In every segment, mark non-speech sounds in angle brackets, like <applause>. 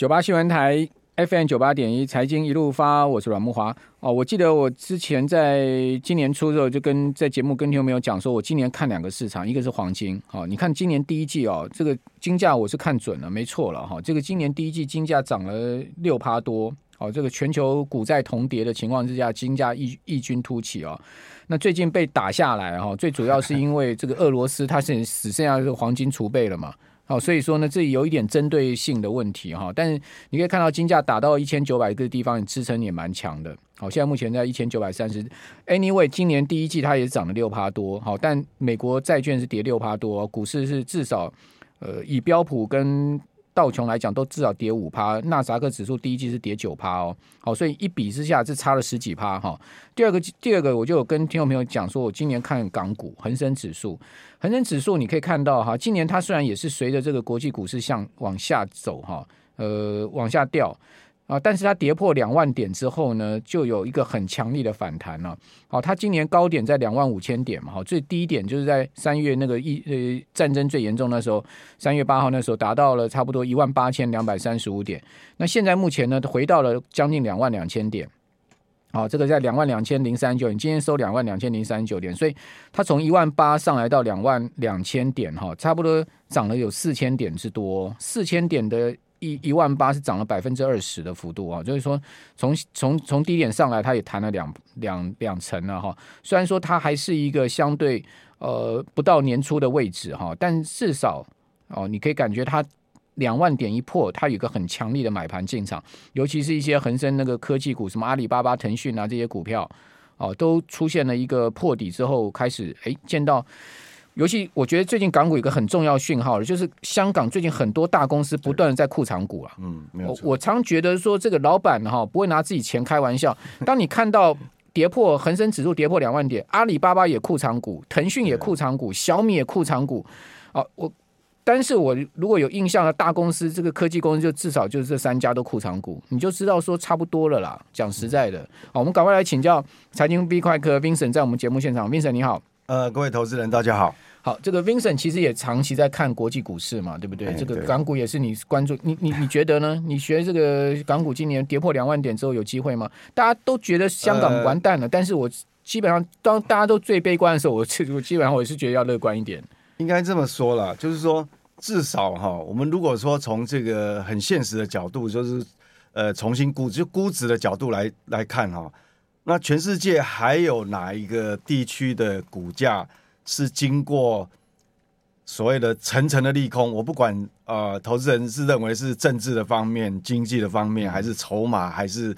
九八新闻台 FM 九八点一财经一路发，我是阮慕华哦。我记得我之前在今年初的时候就跟在节目跟听众朋友讲说，我今年看两个市场，一个是黄金。好，你看今年第一季哦，这个金价我是看准了，没错了哈。这个今年第一季金价涨了六趴多，哦，这个全球股债同跌的情况之下，金价异异军突起哦。那最近被打下来哈，最主要是因为这个俄罗斯它是只剩下这个黄金储备了嘛。好，所以说呢，这里有一点针对性的问题哈，但是你可以看到金价打到一千九百个地方，支撑也蛮强的。好，现在目前在一千九百三十。Anyway，今年第一季它也涨了六趴多。好，但美国债券是跌六趴多，股市是至少呃以标普跟道琼来讲都至少跌五趴，纳斯达克指数第一季是跌九趴哦。好，所以一比之下，是差了十几趴哈。第二个，第二个，我就有跟听众朋友讲说，我今年看港股恒生指数，恒生指数你可以看到哈，今年它虽然也是随着这个国际股市向往下走哈，呃，往下掉。啊！但是它跌破两万点之后呢，就有一个很强力的反弹了。好，它今年高点在两万五千点嘛，好，最低点就是在三月那个一呃战争最严重的时候，三月八号那时候达到了差不多一万八千两百三十五点。那现在目前呢，回到了将近两万两千点。好，这个在两万两千零三十九点，今天收两万两千零三十九点，所以它从一万八上来到两万两千点，哈，差不多涨了有四千点之多，四千点的。一一万八是涨了百分之二十的幅度啊，就是说从从从低点上来，它也弹了两两两成了哈。虽然说它还是一个相对呃不到年初的位置哈，但至少哦，你可以感觉它两万点一破，它有一个很强力的买盘进场，尤其是一些恒生那个科技股，什么阿里巴巴、腾讯啊这些股票哦，都出现了一个破底之后，开始哎见到。尤其我觉得最近港股有一个很重要讯号，就是香港最近很多大公司不断的在库藏股了。嗯，没有错。我常觉得说这个老板哈不会拿自己钱开玩笑。<laughs> 当你看到跌破恒生指数跌破两万点，阿里巴巴也库藏股，腾讯也库藏股，小米也库藏股。哦，我但是我如果有印象的大公司，这个科技公司就至少就是这三家都库藏股，你就知道说差不多了啦。讲实在的，好，我们赶快来请教财经 B 快科 Vincent 在我们节目现场，Vincent 你好。呃，各位投资人，大家好。好，这个 Vincent 其实也长期在看国际股市嘛，对不对？这个港股也是你关注，你你你觉得呢？你学这个港股今年跌破两万点之后有机会吗？大家都觉得香港完蛋了，呃、但是我基本上当大家都最悲观的时候，我我基本上我也是觉得要乐观一点。应该这么说啦，就是说至少哈，我们如果说从这个很现实的角度，就是呃重新估就估值的角度来来看哈。那全世界还有哪一个地区的股价是经过所谓的层层的利空？我不管呃，投资人是认为是政治的方面、经济的方面，还是筹码，还是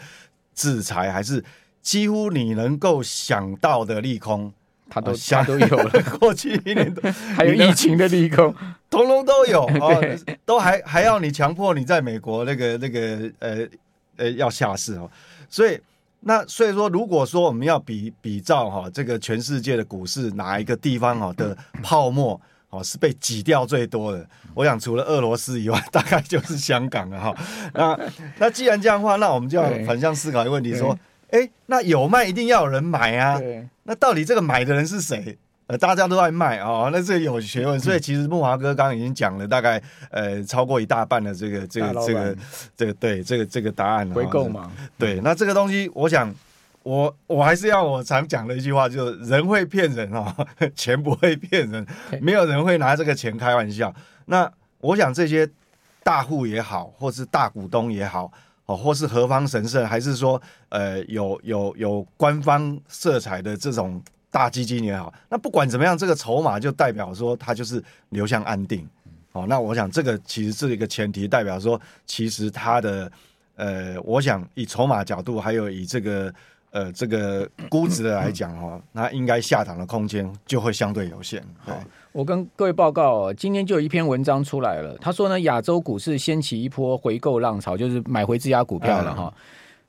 制裁，还是几乎你能够想到的利空，它都它都有了。过去一年多 <laughs> 还有疫情的利空，通通都有哦，<laughs> 都还还要你强迫你在美国那个那个呃呃要下市哦，所以。那所以说，如果说我们要比比照哈，这个全世界的股市哪一个地方哈的泡沫哦是被挤掉最多的？我想除了俄罗斯以外，大概就是香港了哈。<laughs> 那那既然这样的话，那我们就要反向思考一个问题：说，哎，那有卖一定要有人买啊。那到底这个买的人是谁？呃，大家都在卖哦，那这有学问，所以其实木华哥刚刚已经讲了大概呃超过一大半的这个这个这个这个对这个这个答案了。回购嘛，对，那这个东西，我想我我还是要我常讲的一句话，就是人会骗人哦，<laughs> 钱不会骗人，没有人会拿这个钱开玩笑。那我想这些大户也好，或是大股东也好，哦，或是何方神圣，还是说呃有有有官方色彩的这种。大基金也好，那不管怎么样，这个筹码就代表说它就是流向安定。哦，那我想这个其实是一个前提，代表说其实它的呃，我想以筹码角度，还有以这个呃这个估值的来讲哦，那应该下档的空间就会相对有限。好，我跟各位报告哦，今天就有一篇文章出来了，他说呢，亚洲股市掀起一波回购浪潮，就是买回自家股票了哈。嗯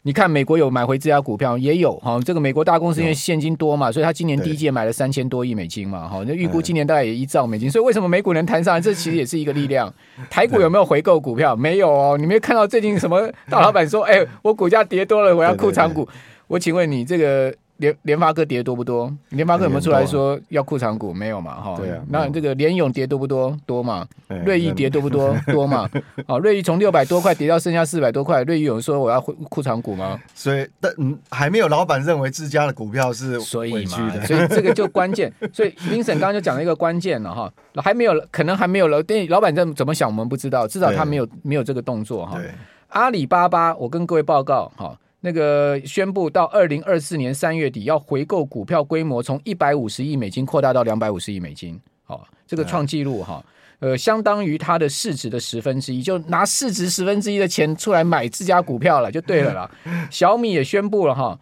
你看，美国有买回自家股票，也有哈。这个美国大公司因为现金多嘛，所以他今年第一季买了三千多亿美金嘛，哈。那预估今年大概也一兆美金，所以为什么美股能弹上来？<laughs> 这其实也是一个力量。<laughs> 台股有没有回购股票？没有哦。你没有看到最近什么大老板说，<laughs> 哎，我股价跌多了，我要库藏股。我请问你，这个联联发科跌多不多？联发科有没有出来说要库藏股？没有嘛？哈，对啊。那这个联咏跌多不多？多嘛？瑞昱跌多不多？多嘛？<laughs> 好，瑞昱从六百多块跌到剩下四百多块，瑞昱有人说我要库藏股吗？所以，但嗯，还没有老板认为自家的股票是委屈的，所以这个就关键。<laughs> 所以 Vincent 刚刚就讲了一个关键了哈，还没有，可能还没有了。对，老板怎怎么想，我们不知道，至少他没有没有这个动作哈。阿里巴巴，我跟各位报告哈。那个宣布到二零二四年三月底要回购股票规模从一百五十亿美金扩大到两百五十亿美金，好，这个创纪录哈，呃，相当于它的市值的十分之一，就拿市值十分之一的钱出来买自家股票了，就对了啦。<laughs> 小米也宣布了哈，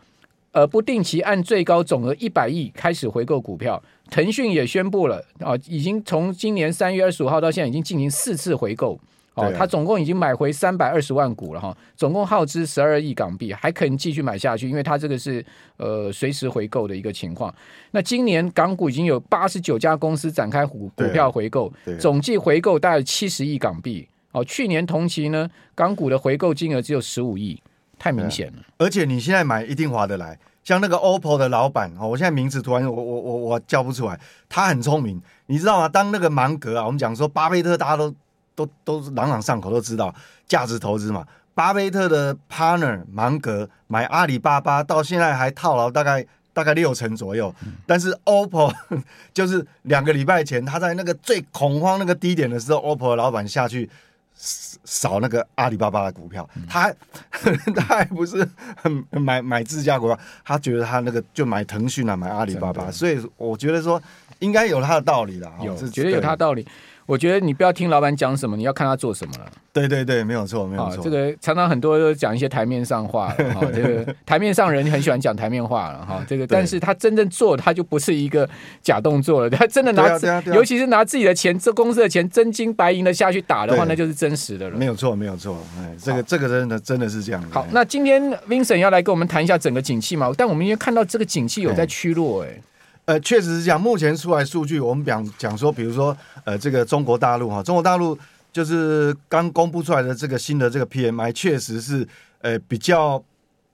呃，不定期按最高总额一百亿开始回购股票。腾讯也宣布了啊，已经从今年三月二十五号到现在已经进行四次回购。哦，他总共已经买回三百二十万股了哈，总共耗资十二亿港币，还可以继续买下去，因为他这个是呃随时回购的一个情况。那今年港股已经有八十九家公司展开股股票回购，总计回购大概七十亿港币。哦，去年同期呢，港股的回购金额只有十五亿，太明显了。而且你现在买一定划得来，像那个 OPPO 的老板哦，我现在名字突然我我我我叫不出来，他很聪明，你知道吗？当那个芒格啊，我们讲说巴菲特，大家都。都都是朗朗上口，都知道价值投资嘛。巴菲特的 partner 芒格买阿里巴巴，到现在还套牢大概大概六成左右。嗯、但是 OPPO <laughs> 就是两个礼拜前，他在那个最恐慌那个低点的时候，OPPO 的老板下去扫那个阿里巴巴的股票，嗯、他还 <laughs> 他还不是很买买自家股票，他觉得他那个就买腾讯啊，买阿里巴巴。所以我觉得说应该有他的道理啦，有绝对有他的道理。我觉得你不要听老板讲什么，你要看他做什么了。对对对，没有错，没有错。这个常常很多都讲一些台面上话了 <laughs> 哈，这个台面上人很喜欢讲台面话了哈。这个，但是他真正做，他就不是一个假动作了。他真的拿，尤其是拿自己的钱，这公司的钱，真金白银的下去打的话，那就是真实的了。没有错，没有错。哎，这个这个真的真的是这样。好，那今天 Vincent 要来跟我们谈一下整个景气嘛？但我们因为看到这个景气有在趋弱，哎。呃，确实是这样。目前出来数据，我们讲讲说，比如说，呃，这个中国大陆哈，中国大陆就是刚公布出来的这个新的这个 PMI，确实是呃比较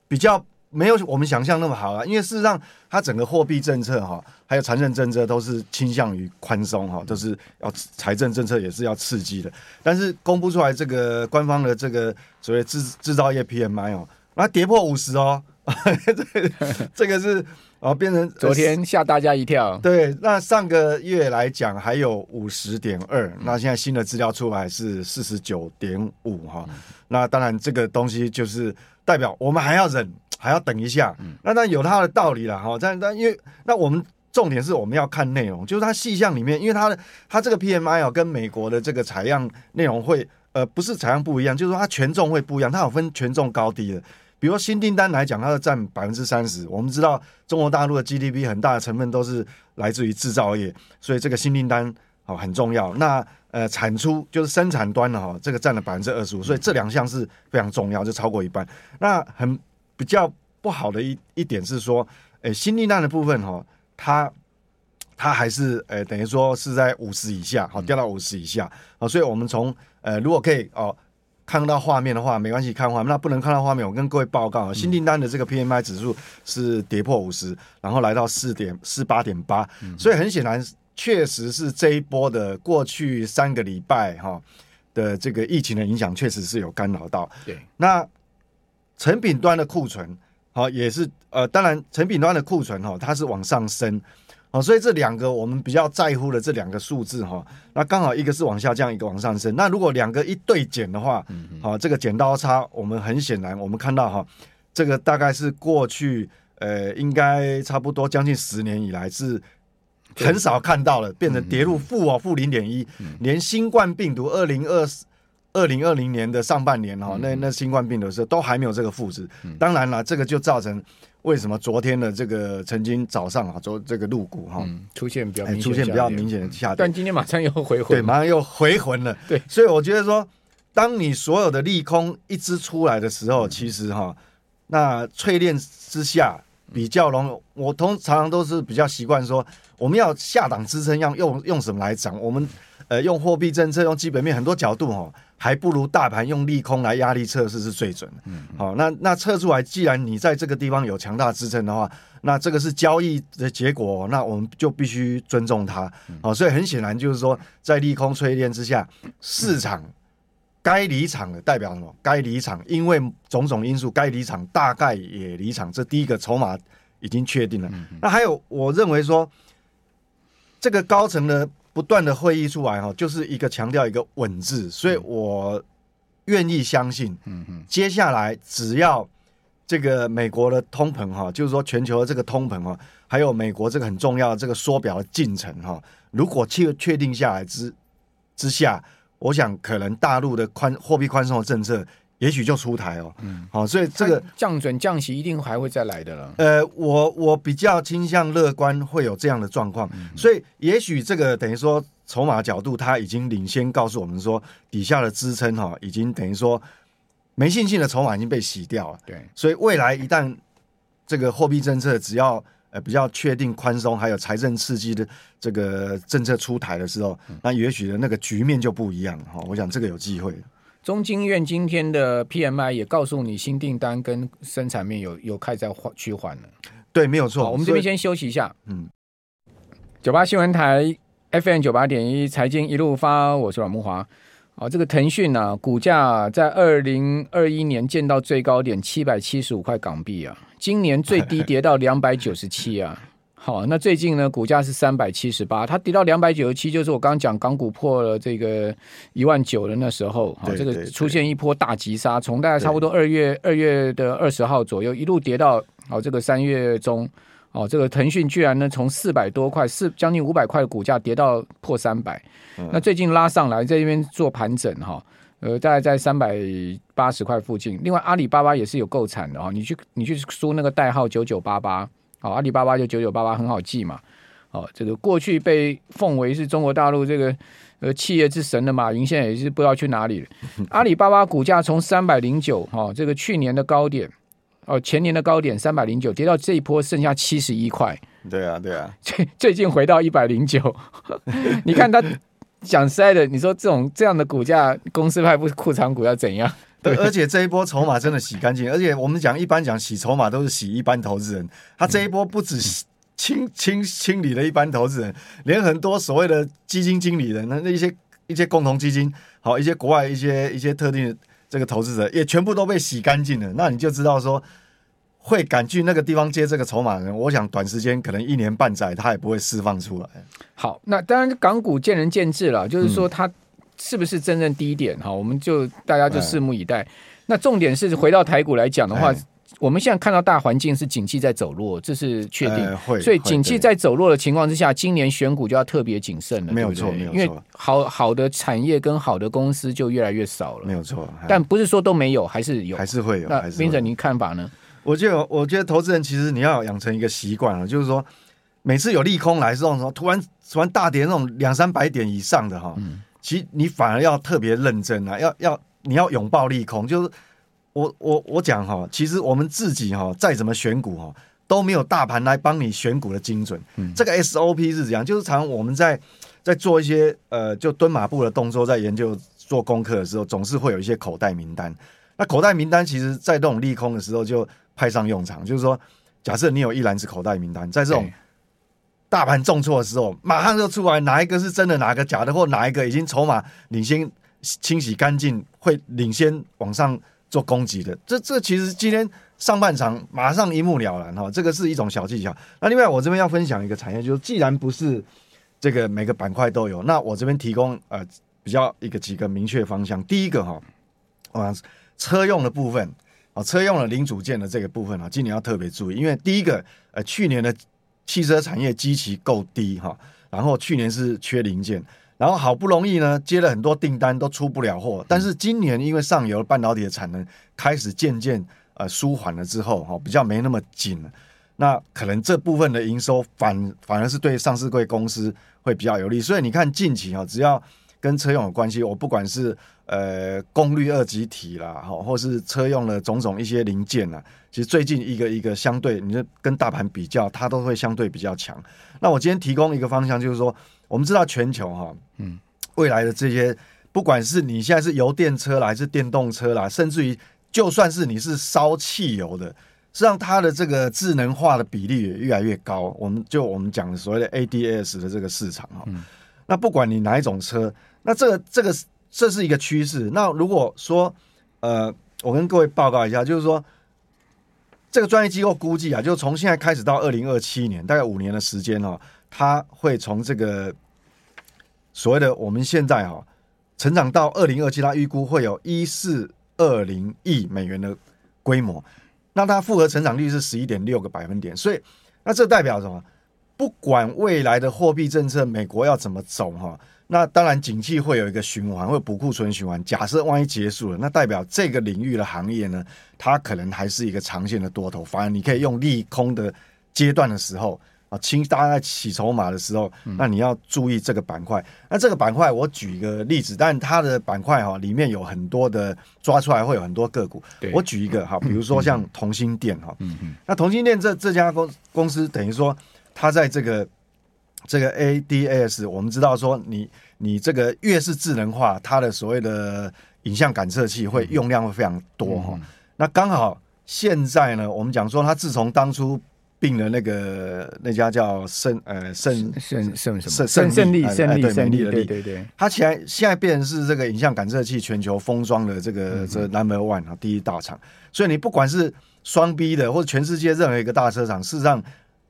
比较没有我们想象那么好啊。因为事实上，它整个货币政策哈，还有财政政策都是倾向于宽松哈，都是要财政政策也是要刺激的。但是公布出来这个官方的这个所谓制制造业 PMI 哦，那跌破五十哦，<laughs> 这个是。哦，变成昨天吓大家一跳。对，那上个月来讲还有五十点二，那现在新的资料出来是四十九点五哈。那当然这个东西就是代表我们还要忍，还要等一下。嗯、那那有它的道理了哈。但但因为那我们重点是我们要看内容，就是它细项里面，因为它的它这个 PMI 哦跟美国的这个采样内容会呃不是采样不一样，就是说它权重会不一样，它有分权重高低的。比如说新订单来讲，它是占百分之三十。我们知道中国大陆的 GDP 很大的成分都是来自于制造业，所以这个新订单哦很重要。那呃产出就是生产端的哈，这个占了百分之二十五，所以这两项是非常重要，就超过一半。那很比较不好的一一点是说，诶新订单的部分哈，它它还是呃等于说是在五十以下，好掉到五十以下啊。所以我们从呃如果可以哦。看到画面的话没关系，看画面那不能看到画面。我跟各位报告，新订单的这个 PMI 指数是跌破五十，然后来到四点四八点八，所以很显然，确实是这一波的过去三个礼拜哈的这个疫情的影响，确实是有干扰到。对，那成品端的库存好也是呃，当然成品端的库存哈，它是往上升。哦，所以这两个我们比较在乎的这两个数字哈，那刚好一个是往下降，一个往上升。那如果两个一对减的话，好，这个剪刀差，我们很显然我们看到哈，这个大概是过去呃，应该差不多将近十年以来是很少看到了，变成跌入负哦，负零点一，连新冠病毒二零二二零二零年的上半年哈，那那新冠病毒的时候都还没有这个负值。当然了，这个就造成。为什么昨天的这个曾经早上啊，昨这个入股哈出现比较出现比较明显的下跌，但今天马上又回魂，对，马上又回魂了。<laughs> 对，所以我觉得说，当你所有的利空一支出来的时候，其实哈，那淬炼之下比较容易。我通常都是比较习惯说，我们要下档支撑，要用用什么来涨？我们呃用货币政策，用基本面很多角度哈，还不如大盘用利空来压力测试是最准的。嗯，好，那那测出来，既然你在这个地方有强大支撑的话，那这个是交易的结果，那我们就必须尊重它。好，所以很显然就是说，在利空淬炼之下，市场该离场的代表什么？该离场，因为种种因素，该离场大概也离场。这第一个筹码已经确定了。那还有，我认为说，这个高层的。不断的会议出来哈，就是一个强调一个稳字，所以我愿意相信，嗯嗯，接下来只要这个美国的通膨哈，就是说全球的这个通膨哈，还有美国这个很重要的这个缩表的进程哈，如果确确定下来之之下，我想可能大陆的宽货币宽松的政策。也许就出台哦，嗯，好，所以这个降准降息一定还会再来的了。呃，我我比较倾向乐观，会有这样的状况。嗯、所以也许这个等于说筹码角度，它已经领先告诉我们说，底下的支撑哈，已经等于说没信心的筹码已经被洗掉了。对，所以未来一旦这个货币政策只要呃比较确定宽松，还有财政刺激的这个政策出台的时候，嗯、那也许的那个局面就不一样哈。我想这个有机会。中经院今天的 PMI 也告诉你，新订单跟生产面有有开始在缓趋缓了。对，没有错。我们这边先休息一下。嗯，九八新闻台 FM 九八点一财经一路发，我是阮木华。啊，这个腾讯呢、啊，股价在二零二一年见到最高点七百七十五块港币啊，今年最低跌到两百九十七啊。好，那最近呢，股价是三百七十八，它跌到两百九十七，就是我刚刚讲港股破了这个一万九的那时候，好，这个出现一波大急杀，从大概差不多二月二月的二十号左右一路跌到好这个三月中，哦，这个腾讯居然呢从四百多块四将近五百块的股价跌到破三百，那最近拉上来在这边做盘整哈，呃，大概在三百八十块附近。另外阿里巴巴也是有够惨的啊，你去你去输那个代号九九八八。好，阿里巴巴就九九八八很好记嘛。哦，这个过去被奉为是中国大陆这个呃企业之神的马云，现在也是不知道去哪里了。阿里巴巴股价从三百零九，哈，这个去年的高点，哦，前年的高点三百零九，跌到这一波剩下七十一块。对啊，对啊，最最近回到一百零九。你看他讲实在的，你说这种这样的股价，公司派不库藏股要怎样？对，而且这一波筹码真的洗干净，而且我们讲一般讲洗筹码都是洗一般投资人，他这一波不止清清清理了一般投资人，连很多所谓的基金经理人，那那一些一些共同基金，好一些国外一些一些特定的这个投资者，也全部都被洗干净了。那你就知道说，会敢去那个地方接这个筹码的人，我想短时间可能一年半载他也不会释放出来。好，那当然港股见仁见智了，就是说他。嗯是不是真正低点哈？我们就大家就拭目以待。哎、那重点是回到台股来讲的话，哎、我们现在看到大环境是景气在走弱，这是确定。哎、所以景气在走弱的情况之下，今年选股就要特别谨慎了。没有错，没有错。因为好好的产业跟好的公司就越来越少了。没有错。但不是说都没有，还是有，还是会有。那 Vincent，您看法呢？我觉得，我觉得投资人其实你要养成一个习惯了，就是说每次有利空来这种时候，突然突然大跌那种两三百点以上的哈。嗯其实你反而要特别认真啊，要要你要拥抱利空。就是我我我讲哈，其实我们自己哈再怎么选股哈，都没有大盘来帮你选股的精准。嗯，这个 SOP 是这样，就是常我们在在做一些呃就蹲马步的动作，在研究做功课的时候，总是会有一些口袋名单。那口袋名单其实，在这种利空的时候就派上用场。就是说，假设你有一篮子口袋名单，在这种。大盘重挫的时候，马上就出来哪一个是真的，哪个假的，或哪一个已经筹码领先清洗干净，会领先往上做攻击的。这这其实今天上半场马上一目了然哈，这个是一种小技巧。那另外我这边要分享一个产业，就是既然不是这个每个板块都有，那我这边提供呃比较一个几个明确方向。第一个哈，啊车用的部分啊车用的零组件的这个部分啊，今年要特别注意，因为第一个呃去年的。汽车产业基期够低哈，然后去年是缺零件，然后好不容易呢接了很多订单都出不了货，但是今年因为上游半导体的产能开始渐渐呃舒缓了之后哈，比较没那么紧，那可能这部分的营收反反而是对上市柜公司会比较有利，所以你看近期哈，只要跟车用有关系，我不管是呃功率二极体啦哈，或是车用的种种一些零件啦。其实最近一个一个相对，你就跟大盘比较，它都会相对比较强。那我今天提供一个方向，就是说，我们知道全球哈，嗯，未来的这些不管是你现在是油电车啦，还是电动车啦，甚至于就算是你是烧汽油的，实际上它的这个智能化的比例也越来越高。我们就我们讲的所谓的 ADAS 的这个市场哈，嗯、那不管你哪一种车，那这个这个这是一个趋势。那如果说呃，我跟各位报告一下，就是说这个专业机构估计啊，就从现在开始到二零二七年，大概五年的时间哦，它会从这个所谓的我们现在哈。成长到二零二七，它预估会有一四二零亿美元的规模，那它复合成长率是十一点六个百分点，所以那这代表什么？不管未来的货币政策，美国要怎么走哈，那当然景气会有一个循环，会补库存循环。假设万一结束了，那代表这个领域的行业呢，它可能还是一个长线的多头，反而你可以用利空的阶段的时候。啊，清大家在洗筹码的时候，那你要注意这个板块。那这个板块，我举一个例子，但它的板块哈里面有很多的抓出来会有很多个股。我举一个哈，比如说像同心电哈，那同心电这这家公公司等于说，它在这个这个 ADAS，我们知道说你你这个越是智能化，它的所谓的影像感测器会用量会非常多哈。那刚好现在呢，我们讲说它自从当初。并了那个那家叫胜呃胜胜胜什么胜胜胜利胜利胜利的利对对，它现在现在变成是这个影像感测器全球封装的这个这 number one 啊第一大厂，所以你不管是双 B 的或者全世界任何一个大车厂，事实上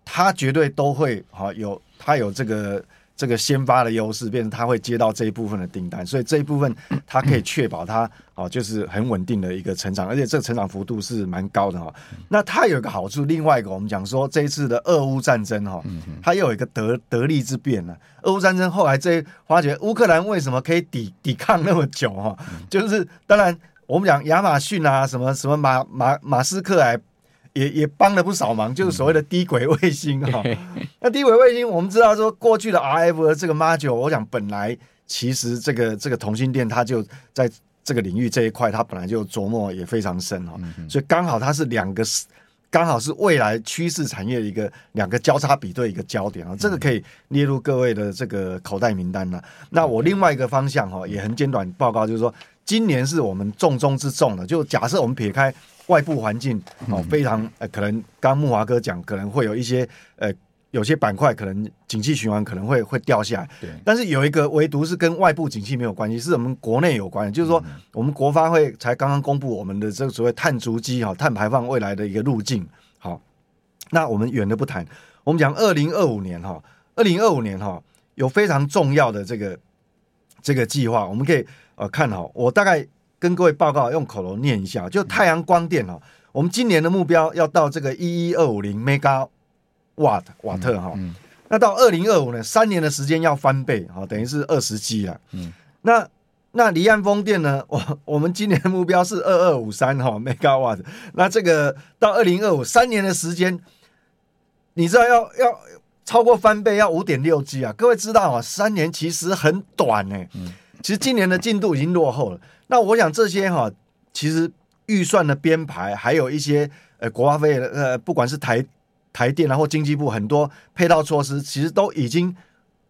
它绝对都会哈有他有这个。这个先发的优势，变成他会接到这一部分的订单，所以这一部分他可以确保他哦，就是很稳定的一个成长，而且这个成长幅度是蛮高的哈。那他有一个好处，另外一个我们讲说这一次的俄乌战争哈，它又有一个得得利之变呢。俄乌战争后来这发觉乌克兰为什么可以抵抵抗那么久哈，就是当然我们讲亚马逊啊，什么什么马马马斯克来。也也帮了不少忙，就是所谓的低轨卫星哈。<laughs> 那低轨卫星，我们知道说过去的 RF 的这个 module，我想本来其实这个这个同性电它就在这个领域这一块，它本来就琢磨也非常深哈。所以刚好它是两个，刚好是未来趋势产业的一个两个交叉比对一个焦点啊。这个可以列入各位的这个口袋名单了。那我另外一个方向哈，也很简短报告，就是说今年是我们重中之重的。就假设我们撇开。外部环境哦，非常呃，可能刚刚慕驊哥讲，可能会有一些呃，有些板块可能景气循环可能会会掉下来。对。但是有一个唯独是跟外部景气没有关系，是我们国内有关系。就是说，我们国发会才刚刚公布我们的这个所谓碳足迹哈，碳排放未来的一个路径。好，那我们远的不谈，我们讲二零二五年哈，二零二五年哈，有非常重要的这个这个计划，我们可以呃看好，我大概。跟各位报告，用口头念一下，就太阳光电哦，我们今年的目标要到这个一一二五零 mega 瓦瓦特哈，那到二零二五呢，三年的时间要翻倍哈，等于是二十 G 了。嗯，那那离岸风电呢，<laughs> 我我们今年的目标是二二五三哈 mega 瓦，那这个到二零二五三年的时间，你知道要要超过翻倍要五点六 G 啊？各位知道啊，三年其实很短呢、欸。嗯，其实今年的进度已经落后了。那我想这些哈，其实预算的编排，还有一些呃国发会呃，不管是台台电然后经济部很多配套措施，其实都已经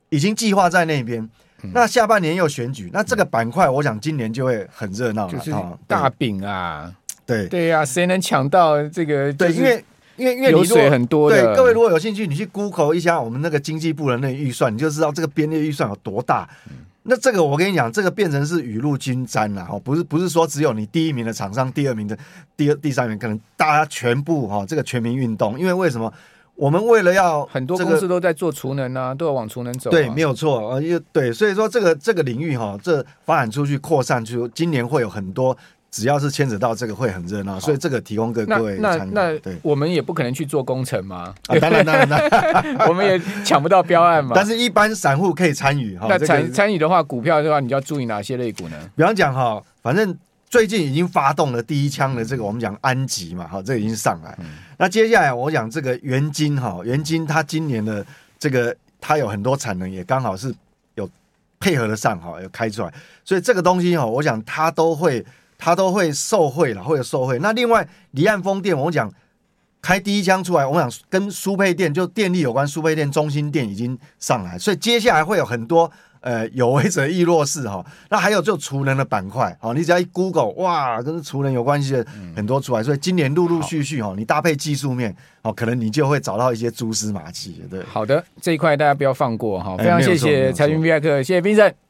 已经计划在那边。嗯、那下半年又选举，那这个板块，我想今年就会很热闹了。就是大饼啊，对对呀、啊，谁能抢到这个？对，因为因为因为流水很多的。对，各位如果有兴趣，你去 Google 一下我们那个经济部的那个预算，你就知道这个编列预算有多大。嗯那这个我跟你讲，这个变成是雨露均沾了哈，不是不是说只有你第一名的厂商，第二名的第二第三名，可能大家全部哈，这个全民运动，因为为什么？我们为了要很多公司都在做储能啊，都要往储能走。对，没有错啊，因为对，所以说这个这个领域哈，这发展出去扩散出，今年会有很多。只要是牵扯到这个会很热闹，所以这个提供给各位参考。那对，我们也不可能去做工程嘛。啊，当然当然当然，<laughs> 我们也抢不到标案嘛。但是，一般散户可以参与哈。那参参与的话，股票的话，你就要注意哪些类股呢？比方讲哈，反正最近已经发动了第一枪的这个，我们讲安吉嘛，哈，这个已经上来。那接下来我讲这个元晶哈，元晶它今年的这个它有很多产能，也刚好是有配合得上哈，有开出来，所以这个东西哈，我想它都会。它都会受贿了，会有受贿。那另外，离岸风电，我讲开第一枪出来，我想跟输配电就电力有关，输配电、中心电已经上来，所以接下来会有很多呃有为者亦若是哈。<laughs> 那还有就储能的板块，好，你只要一 Google，哇，跟储能有关系的很多出来，所以今年陆陆续续哈，你搭配技术面，哦，可能你就会找到一些蛛丝马迹。对，好的，这一块大家不要放过哈。非常谢谢财经 V I 客，谢谢 Vincent。